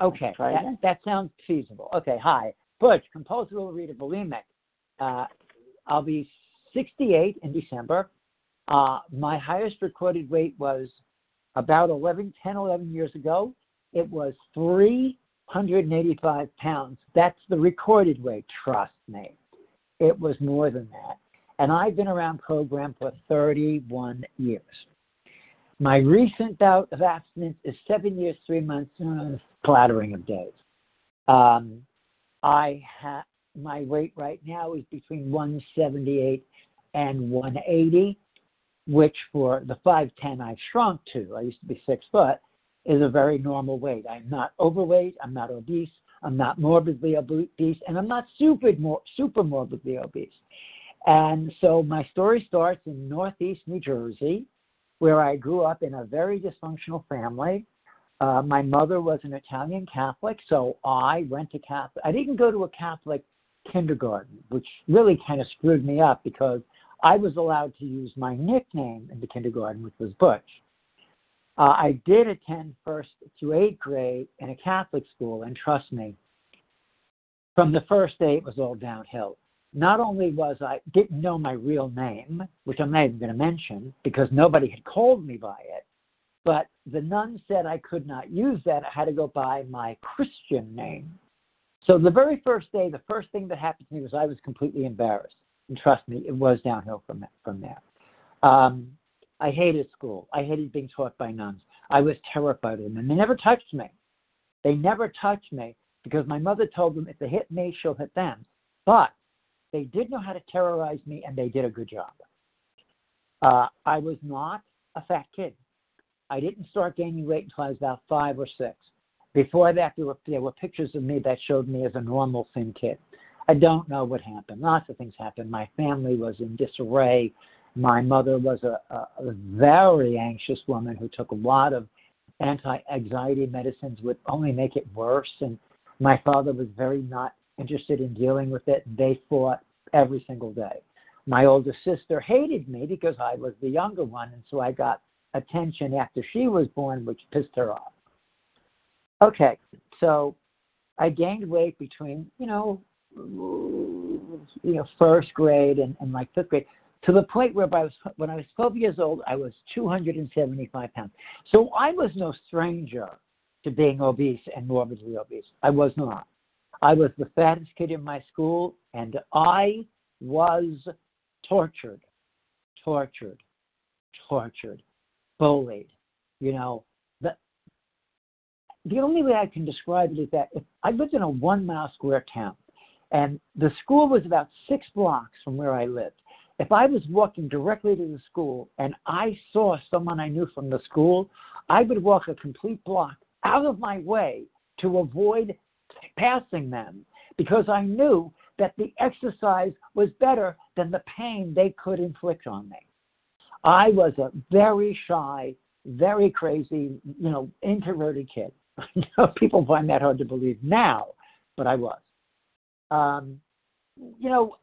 Okay, that, that sounds feasible. Okay, hi. Butch, compulsive overeater, bulimic. Uh, I'll be 68 in December. Uh, my highest recorded weight was about 11, 10, 11 years ago. It was 385 pounds. That's the recorded weight, trust me. It was more than that. And I've been around program for 31 years. My recent bout of abstinence is seven years, three months, flattering of days. Um, I have my weight right now is between 178 and 180, which for the 5'10 I've shrunk to, I used to be six foot, is a very normal weight. I'm not overweight, I'm not obese, I'm not morbidly obese, and I'm not super, super morbidly obese. And so my story starts in Northeast New Jersey, where I grew up in a very dysfunctional family. Uh, my mother was an Italian Catholic, so I went to Catholic. I didn't go to a Catholic kindergarten, which really kind of screwed me up because I was allowed to use my nickname in the kindergarten, which was Butch. Uh, I did attend first through eighth grade in a Catholic school, and trust me, from the first day it was all downhill. Not only was I didn't know my real name, which I'm not even going to mention because nobody had called me by it, but the nun said I could not use that. I had to go by my Christian name. So the very first day, the first thing that happened to me was I was completely embarrassed. And trust me, it was downhill from from there. Um, I hated school. I hated being taught by nuns. I was terrified of them, and they never touched me. They never touched me because my mother told them if they hit me, she'll hit them. But they did know how to terrorize me, and they did a good job. Uh, I was not a fat kid. I didn't start gaining weight until I was about five or six. Before that, there were, there were pictures of me that showed me as a normal thin kid. I don't know what happened. Lots of things happened. My family was in disarray. My mother was a, a, a very anxious woman who took a lot of anti-anxiety medicines would only make it worse. And my father was very not interested in dealing with it. They fought every single day. My older sister hated me because I was the younger one, and so I got attention after she was born, which pissed her off. Okay, so I gained weight between, you know, you know, first grade and, and like fifth grade, to the point where I was when I was 12 years old, I was 275 pounds. So I was no stranger to being obese and morbidly obese. I was not. I was the fattest kid in my school, and I was tortured, tortured, tortured, bullied. You know, the the only way I can describe it is that if I lived in a one mile square town, and the school was about six blocks from where I lived. If I was walking directly to the school and I saw someone I knew from the school, I would walk a complete block out of my way to avoid passing them because I knew that the exercise was better than the pain they could inflict on me. I was a very shy, very crazy, you know, introverted kid. People find that hard to believe now, but I was. Um, you know,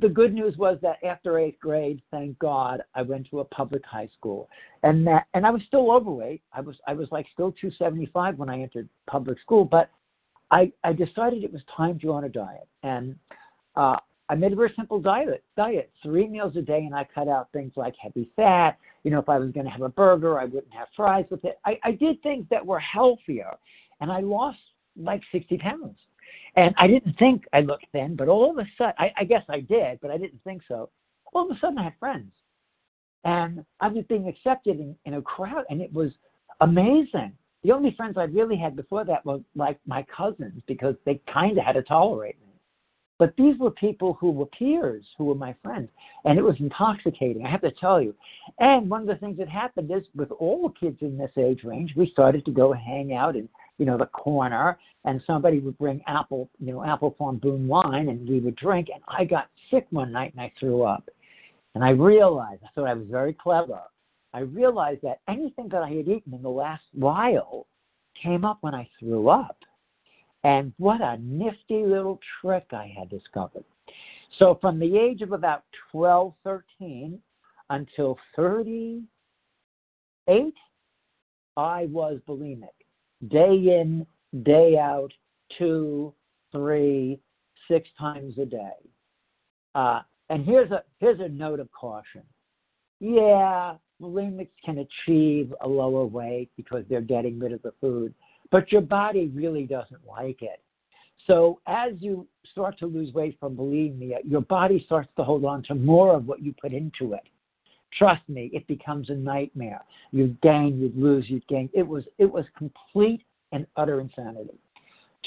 the good news was that after eighth grade, thank God, I went to a public high school, and that, and I was still overweight. I was, I was like still 275 when I entered public school, but I, I decided it was time to go on a diet, and uh, I made a very simple diet. Diet, three meals a day, and I cut out things like heavy fat. You know, if I was going to have a burger, I wouldn't have fries with it. I, I did things that were healthier, and I lost like 60 pounds. And I didn't think I looked thin, but all of a sudden, I, I guess I did, but I didn't think so. All of a sudden, I had friends. And I was being accepted in, in a crowd, and it was amazing. The only friends I really had before that were like my cousins because they kind of had to tolerate me. But these were people who were peers, who were my friends, and it was intoxicating, I have to tell you. And one of the things that happened is with all the kids in this age range, we started to go hang out in, you know, the corner, and somebody would bring apple, you know, apple farm boon wine, and we would drink. And I got sick one night and I threw up. And I realized, I thought I was very clever. I realized that anything that I had eaten in the last while came up when I threw up. And what a nifty little trick I had discovered. So from the age of about 12, 13 until 38, I was bulimic. Day in, day out, two, three, six times a day. Uh, and here's a here's a note of caution. Yeah, bulimics can achieve a lower weight because they're getting rid of the food, but your body really doesn't like it. So as you start to lose weight from bulimia, your body starts to hold on to more of what you put into it. Trust me, it becomes a nightmare. You gain, you'd lose, you'd gain. It was it was complete and utter insanity.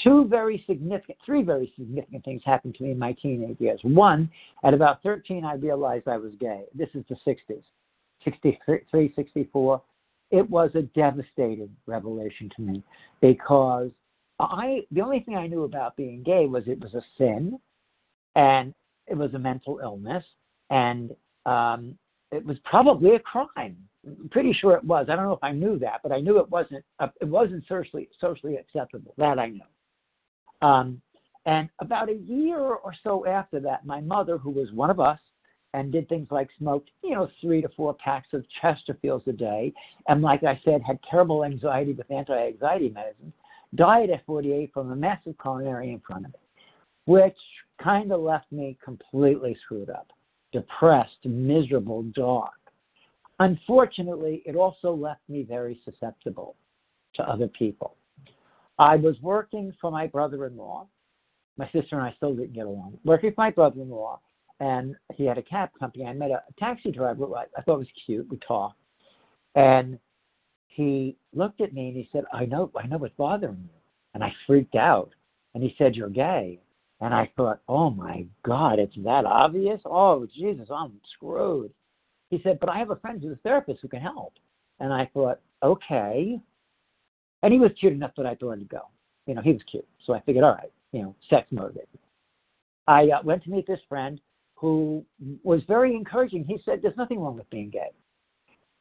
Two very significant, three very significant things happened to me in my teenage years. One, at about 13, I realized I was gay. This is the 60s, 63, 64. It was a devastating revelation to me because I the only thing I knew about being gay was it was a sin, and it was a mental illness, and um, it was probably a crime. I'm pretty sure it was. I don't know if I knew that, but I knew it wasn't. Uh, it wasn't socially socially acceptable. That I knew. Um, and about a year or so after that, my mother, who was one of us, and did things like smoked, you know, three to four packs of Chesterfields a day, and like I said, had terrible anxiety with anti-anxiety medicines died at 48 from a massive coronary in front of me, which kind of left me completely screwed up, depressed, miserable, dark. Unfortunately, it also left me very susceptible to other people. I was working for my brother in law. My sister and I still didn't get along. Working for my brother in law, and he had a cab company. I met a taxi driver I thought was cute. We talked. And he looked at me and he said, I know, I know what's bothering you. And I freaked out. And he said, You're gay. And I thought, Oh my God, it's that obvious? Oh, Jesus, I'm screwed. He said, But I have a friend who's a therapist who can help. And I thought, Okay. And he was cute enough that I thought he'd go. You know, he was cute. So I figured, All right, you know, sex motivated. I uh, went to meet this friend who was very encouraging. He said, There's nothing wrong with being gay.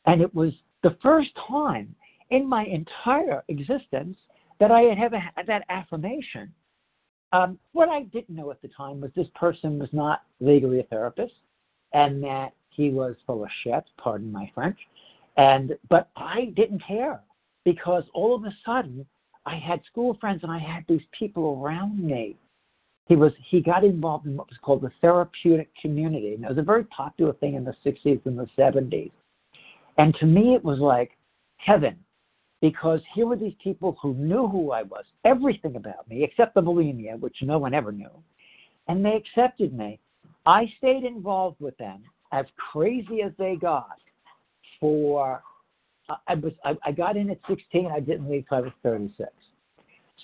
And it was the first time in my entire existence that I had ever had that affirmation. Um, what I didn't know at the time was this person was not legally a therapist, and that he was full of shit. Pardon my French. And but I didn't care because all of a sudden I had school friends and I had these people around me. He was he got involved in what was called the therapeutic community, and it was a very popular thing in the 60s and the 70s. And to me, it was like heaven because here were these people who knew who I was, everything about me except the bulimia, which no one ever knew, and they accepted me. I stayed involved with them as crazy as they got for I was I, I got in at 16 I didn't leave until I was 36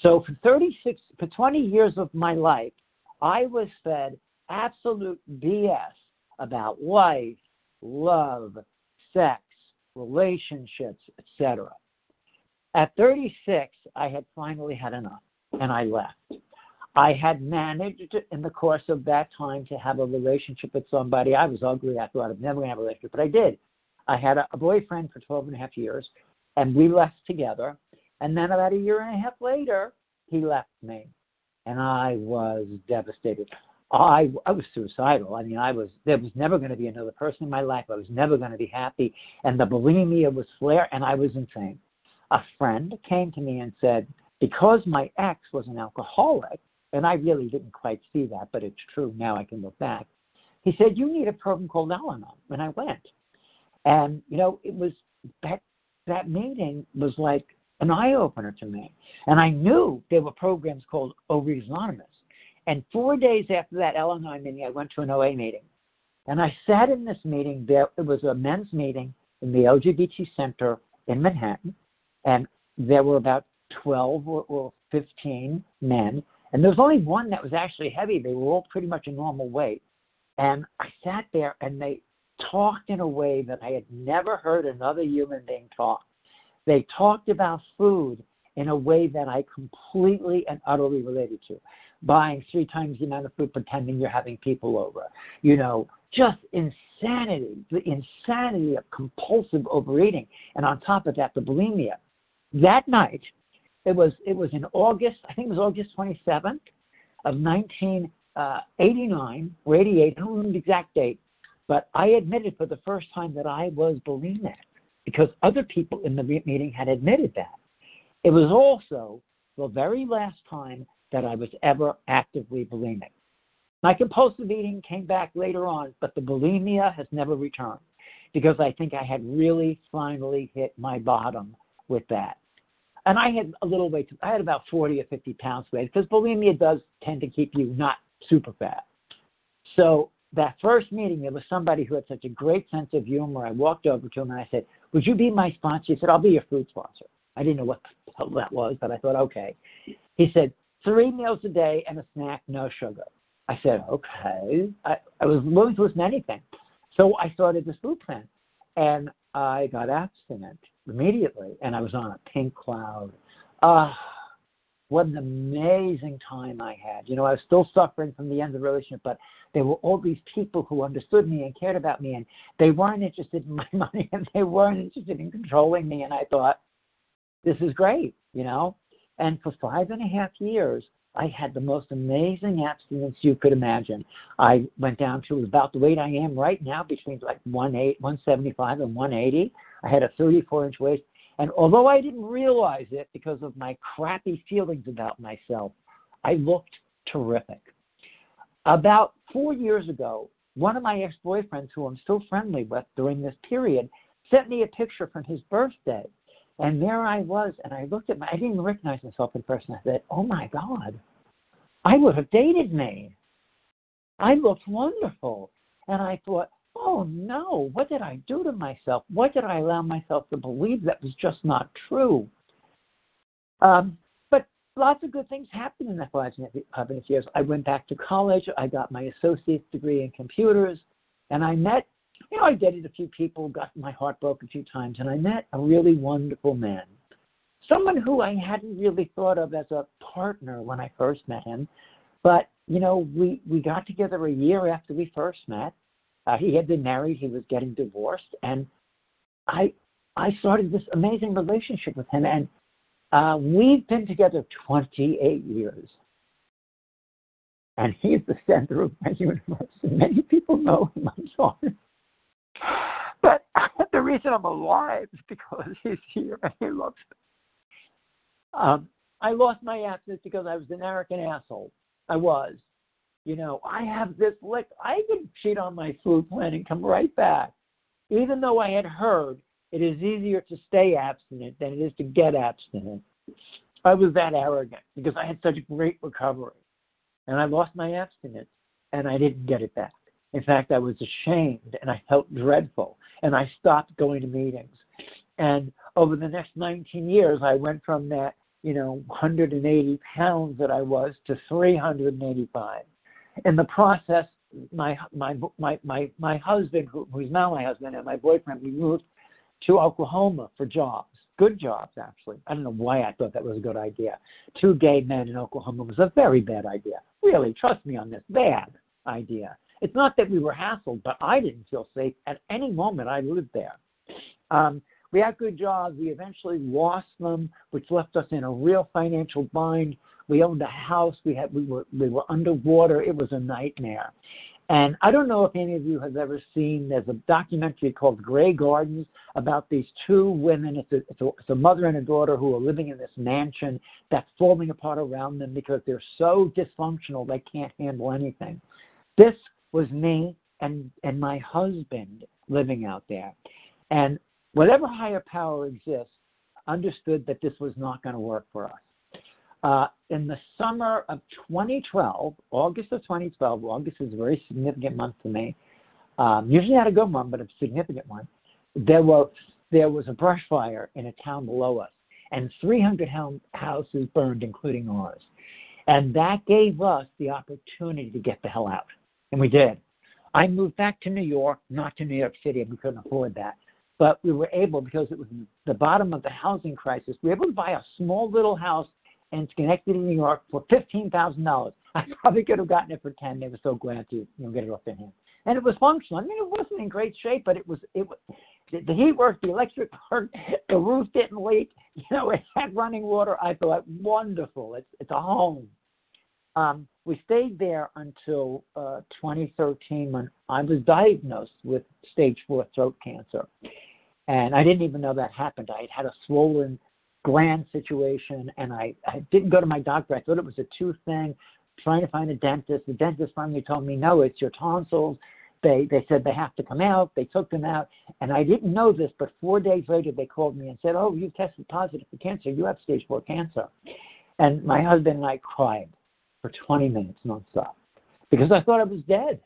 so for 36 for 20 years of my life I was fed absolute BS about life love sex relationships, etc. At 36, I had finally had enough and I left. I had managed in the course of that time to have a relationship with somebody. I was ugly. I thought I'd never going to have a relationship, but I did. I had a, a boyfriend for 12 and a half years, and we left together. And then about a year and a half later, he left me. And I was devastated. I I was suicidal. I mean, I was there was never going to be another person in my life. I was never going to be happy, and the bulimia was flare, and I was insane. A friend came to me and said, because my ex was an alcoholic, and I really didn't quite see that, but it's true now. I can look back. He said, "You need a program called Al-Anon," and I went. And you know, it was that that meeting was like an eye opener to me, and I knew there were programs called Overeaters Anonymous and four days after that Al-Anon meeting, I went to an OA meeting. And I sat in this meeting. There, it was a men's meeting in the LGBT Center in Manhattan. And there were about 12 or, or 15 men. And there was only one that was actually heavy. They were all pretty much a normal weight. And I sat there and they talked in a way that I had never heard another human being talk. They talked about food in a way that I completely and utterly related to buying three times the amount of food, pretending you're having people over. You know, just insanity, the insanity of compulsive overeating, and on top of that, the bulimia. That night, it was it was in August, I think it was August 27th of 1989 uh, or 88. I don't remember the exact date, but I admitted for the first time that I was bulimic because other people in the meeting had admitted that. It was also the very last time that I was ever actively bulimic. My compulsive eating came back later on, but the bulimia has never returned because I think I had really finally hit my bottom with that. And I had a little weight, I had about 40 or 50 pounds weight because bulimia does tend to keep you not super fat. So that first meeting, there was somebody who had such a great sense of humor. I walked over to him and I said, Would you be my sponsor? He said, I'll be your food sponsor. I didn't know what the hell that was, but I thought, okay. He said, Three meals a day and a snack, no sugar. I said, okay. I, I was willing to listen to anything. So I started this food plan and I got abstinent immediately and I was on a pink cloud. Uh, what an amazing time I had. You know, I was still suffering from the end of the relationship, but there were all these people who understood me and cared about me and they weren't interested in my money and they weren't interested in controlling me. And I thought, this is great, you know? And for five and a half years, I had the most amazing abstinence you could imagine. I went down to about the weight I am right now, between like 175 and 180. I had a 34 inch waist. And although I didn't realize it because of my crappy feelings about myself, I looked terrific. About four years ago, one of my ex boyfriends, who I'm still friendly with during this period, sent me a picture from his birthday. And there I was, and I looked at my, I didn't recognize myself in person. I said, Oh my God, I would have dated me. I looked wonderful. And I thought, Oh no, what did I do to myself? What did I allow myself to believe that was just not true? Um, but lots of good things happened in that five and a half years. I went back to college. I got my associate's degree in computers, and I met you know, I dated a few people, got my heart broke a few times, and I met a really wonderful man. Someone who I hadn't really thought of as a partner when I first met him. But, you know, we, we got together a year after we first met. Uh, he had been married, he was getting divorced, and I I started this amazing relationship with him, and uh, we've been together 28 years. And he's the center of my universe. And many people know him. I'm sorry. But the reason I'm alive is because he's here and he loves me. Um, I lost my abstinence because I was an arrogant asshole. I was. You know, I have this lick. I can cheat on my food plan and come right back. Even though I had heard it is easier to stay abstinent than it is to get abstinent. I was that arrogant because I had such a great recovery. And I lost my abstinence and I didn't get it back. In fact, I was ashamed and I felt dreadful, and I stopped going to meetings. And over the next 19 years, I went from that, you know, 180 pounds that I was to 385. In the process, my my my my my husband, who, who's now my husband, and my boyfriend, we moved to Oklahoma for jobs, good jobs actually. I don't know why I thought that was a good idea. Two gay men in Oklahoma was a very bad idea. Really, trust me on this, bad idea. It's not that we were hassled, but I didn't feel safe at any moment I lived there. Um, we had good jobs. We eventually lost them, which left us in a real financial bind. We owned a house. We had we were we were underwater. It was a nightmare. And I don't know if any of you have ever seen. There's a documentary called Grey Gardens about these two women. It's a, it's a, it's a mother and a daughter who are living in this mansion that's falling apart around them because they're so dysfunctional they can't handle anything. This was me and and my husband living out there. And whatever higher power exists understood that this was not going to work for us. Uh, in the summer of 2012, August of 2012, August is a very significant month for me. Um, usually not a good one, but a significant one. There was there was a brush fire in a town below us, and 300 houses burned, including ours. And that gave us the opportunity to get the hell out and we did. I moved back to New York, not to New York City. We couldn't afford that. But we were able, because it was the bottom of the housing crisis, we were able to buy a small little house in Schenectady, New York for $15,000. I probably could have gotten it for 10. They were so glad to you know, get it off their hands. And it was functional. I mean, it wasn't in great shape, but it was, it was, the, the heat worked, the electric worked, the roof didn't leak. You know, it had running water. I thought, wonderful. It's, it's a home. Um, we stayed there until uh, 2013 when I was diagnosed with stage four throat cancer. And I didn't even know that happened. I had had a swollen gland situation, and I, I didn't go to my doctor. I thought it was a tooth thing, trying to find a dentist. The dentist finally told me, no, it's your tonsils. They they said they have to come out. They took them out, and I didn't know this, but four days later they called me and said, "Oh, you tested positive for cancer. You have stage four cancer." And my husband and I cried for 20 minutes nonstop because I thought I was dead.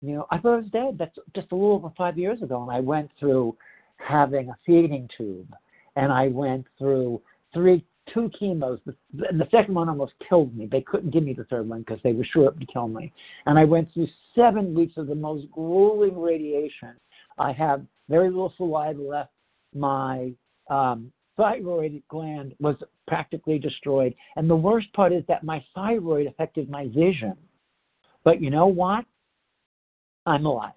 You know, I thought I was dead. That's just a little over five years ago, and I went through having a feeding tube, and I went through three two chemos. The, the second one almost killed me. They couldn't give me the third one because they were sure it would kill me. And I went through seven weeks of the most grueling radiation. I have very little saliva left. My um, thyroid gland was practically destroyed. And the worst part is that my thyroid affected my vision. But you know what? I'm alive.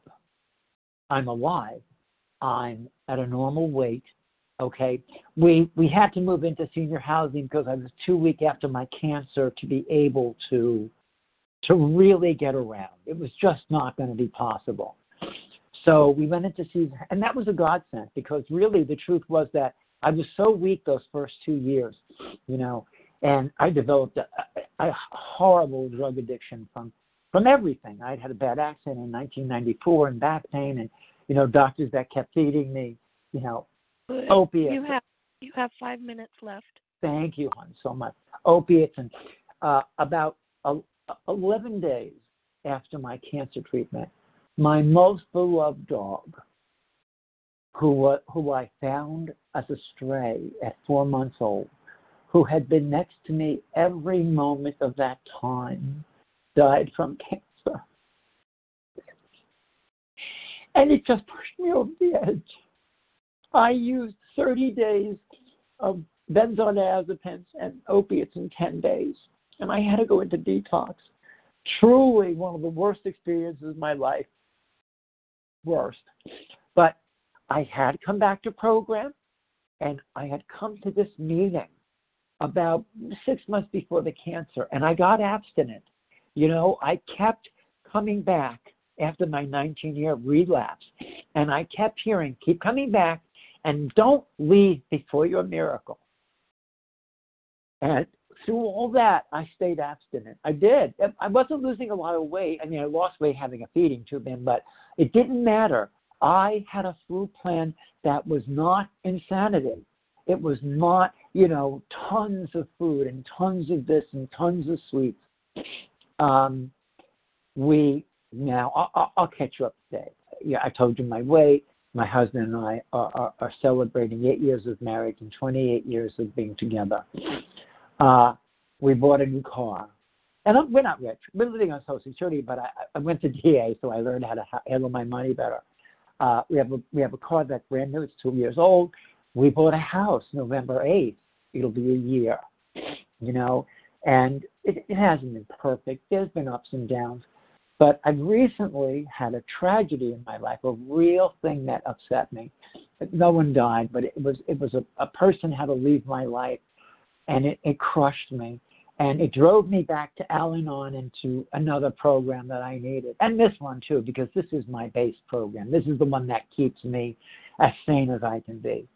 I'm alive. I'm at a normal weight. Okay. We we had to move into senior housing because I was too weak after my cancer to be able to to really get around. It was just not going to be possible. So we went into season, and that was a godsend because really the truth was that I was so weak those first two years, you know, and I developed a, a horrible drug addiction from from everything. I'd had a bad accident in 1994 and back pain, and you know, doctors that kept feeding me, you know, opiates. You have you have five minutes left. Thank you, hon, so much. Opiates and uh, about 11 days after my cancer treatment, my most beloved dog, who who I found as a stray at four months old, who had been next to me every moment of that time, died from cancer. And it just pushed me over the edge. I used 30 days of benzodiazepines and opiates in 10 days, and I had to go into detox. Truly one of the worst experiences of my life. Worst. But I had come back to program, and I had come to this meeting about six months before the cancer, and I got abstinent. You know, I kept coming back after my 19 year relapse, and I kept hearing, keep coming back, and don't leave before your miracle. And through all that, I stayed abstinent. I did. I wasn't losing a lot of weight. I mean, I lost weight having a feeding tube in, but it didn't matter. I had a food plan that was not insanity. It was not, you know, tons of food and tons of this and tons of sweets. Um, we now I'll, I'll catch you up today. Yeah, I told you my weight. My husband and I are, are, are celebrating eight years of marriage and 28 years of being together. Uh, we bought a new car. And we're not rich. We're living on Social Security, but I, I went to DA, so I learned how to handle my money better. Uh, we have a we have a car that's brand new. It's two years old. We bought a house November eighth. It'll be a year, you know, and it, it hasn't been perfect. There's been ups and downs, but I've recently had a tragedy in my life, a real thing that upset me. No one died, but it was it was a, a person had to leave my life, and it, it crushed me. And it drove me back to Al Anon and to another program that I needed, and this one too, because this is my base program. This is the one that keeps me as sane as I can be.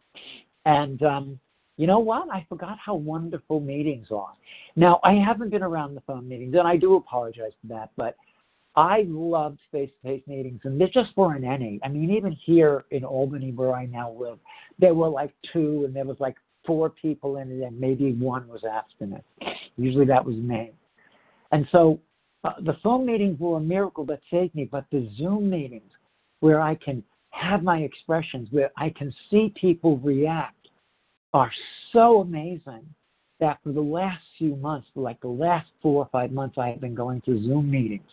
And um, you know what? I forgot how wonderful meetings are. Now, I haven't been around the phone meetings, and I do apologize for that, but I loved face-to-face meetings, and there just weren't any. I mean, even here in Albany, where I now live, there were like two, and there was like four people in it, and maybe one was abstinent. Usually that was me. And so uh, the phone meetings were a miracle that saved me, but the Zoom meetings where I can have my expressions, where I can see people react, are so amazing that for the last few months, like the last four or five months, I have been going to Zoom meetings.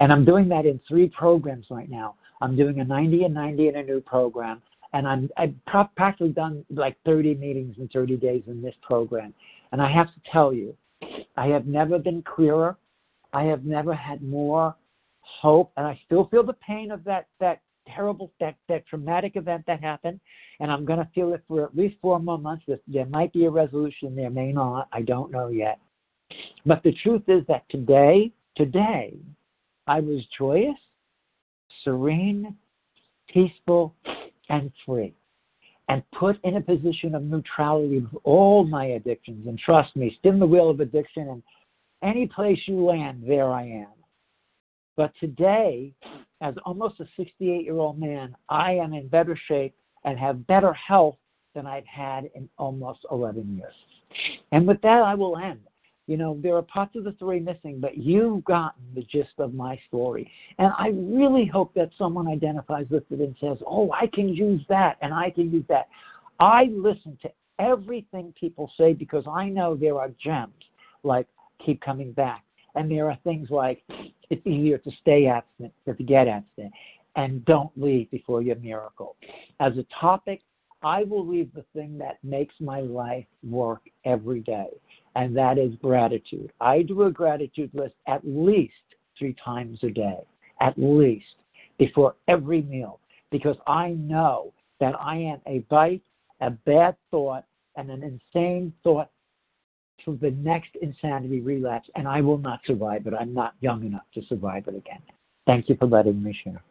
And I'm doing that in three programs right now. I'm doing a 90 and 90 in a new program and I'm I've practically done like 30 meetings in 30 days in this program. And I have to tell you, I have never been clearer. I have never had more hope, and I still feel the pain of that that terrible that that traumatic event that happened, and I'm going to feel it for at least four more months. There might be a resolution, there may not. I don't know yet. But the truth is that today, today, I was joyous, serene, peaceful, and free. and put in a position of neutrality with all my addictions. And trust me, spin the wheel of addiction, and any place you land, there I am. But today, as almost a 68 year old man, I am in better shape and have better health than I've had in almost 11 years. And with that, I will end. You know, there are parts of the story missing, but you've gotten the gist of my story. And I really hope that someone identifies with it and says, oh, I can use that and I can use that. I listen to everything people say because I know there are gems like keep coming back. And there are things like it's easier to stay abstinent than to get abstinent. And don't leave before your miracle. As a topic, I will leave the thing that makes my life work every day, and that is gratitude. I do a gratitude list at least three times a day, at least before every meal, because I know that I am a bite, a bad thought, and an insane thought to the next insanity relapse, and I will not survive it. I'm not young enough to survive it again. Thank you for letting me share.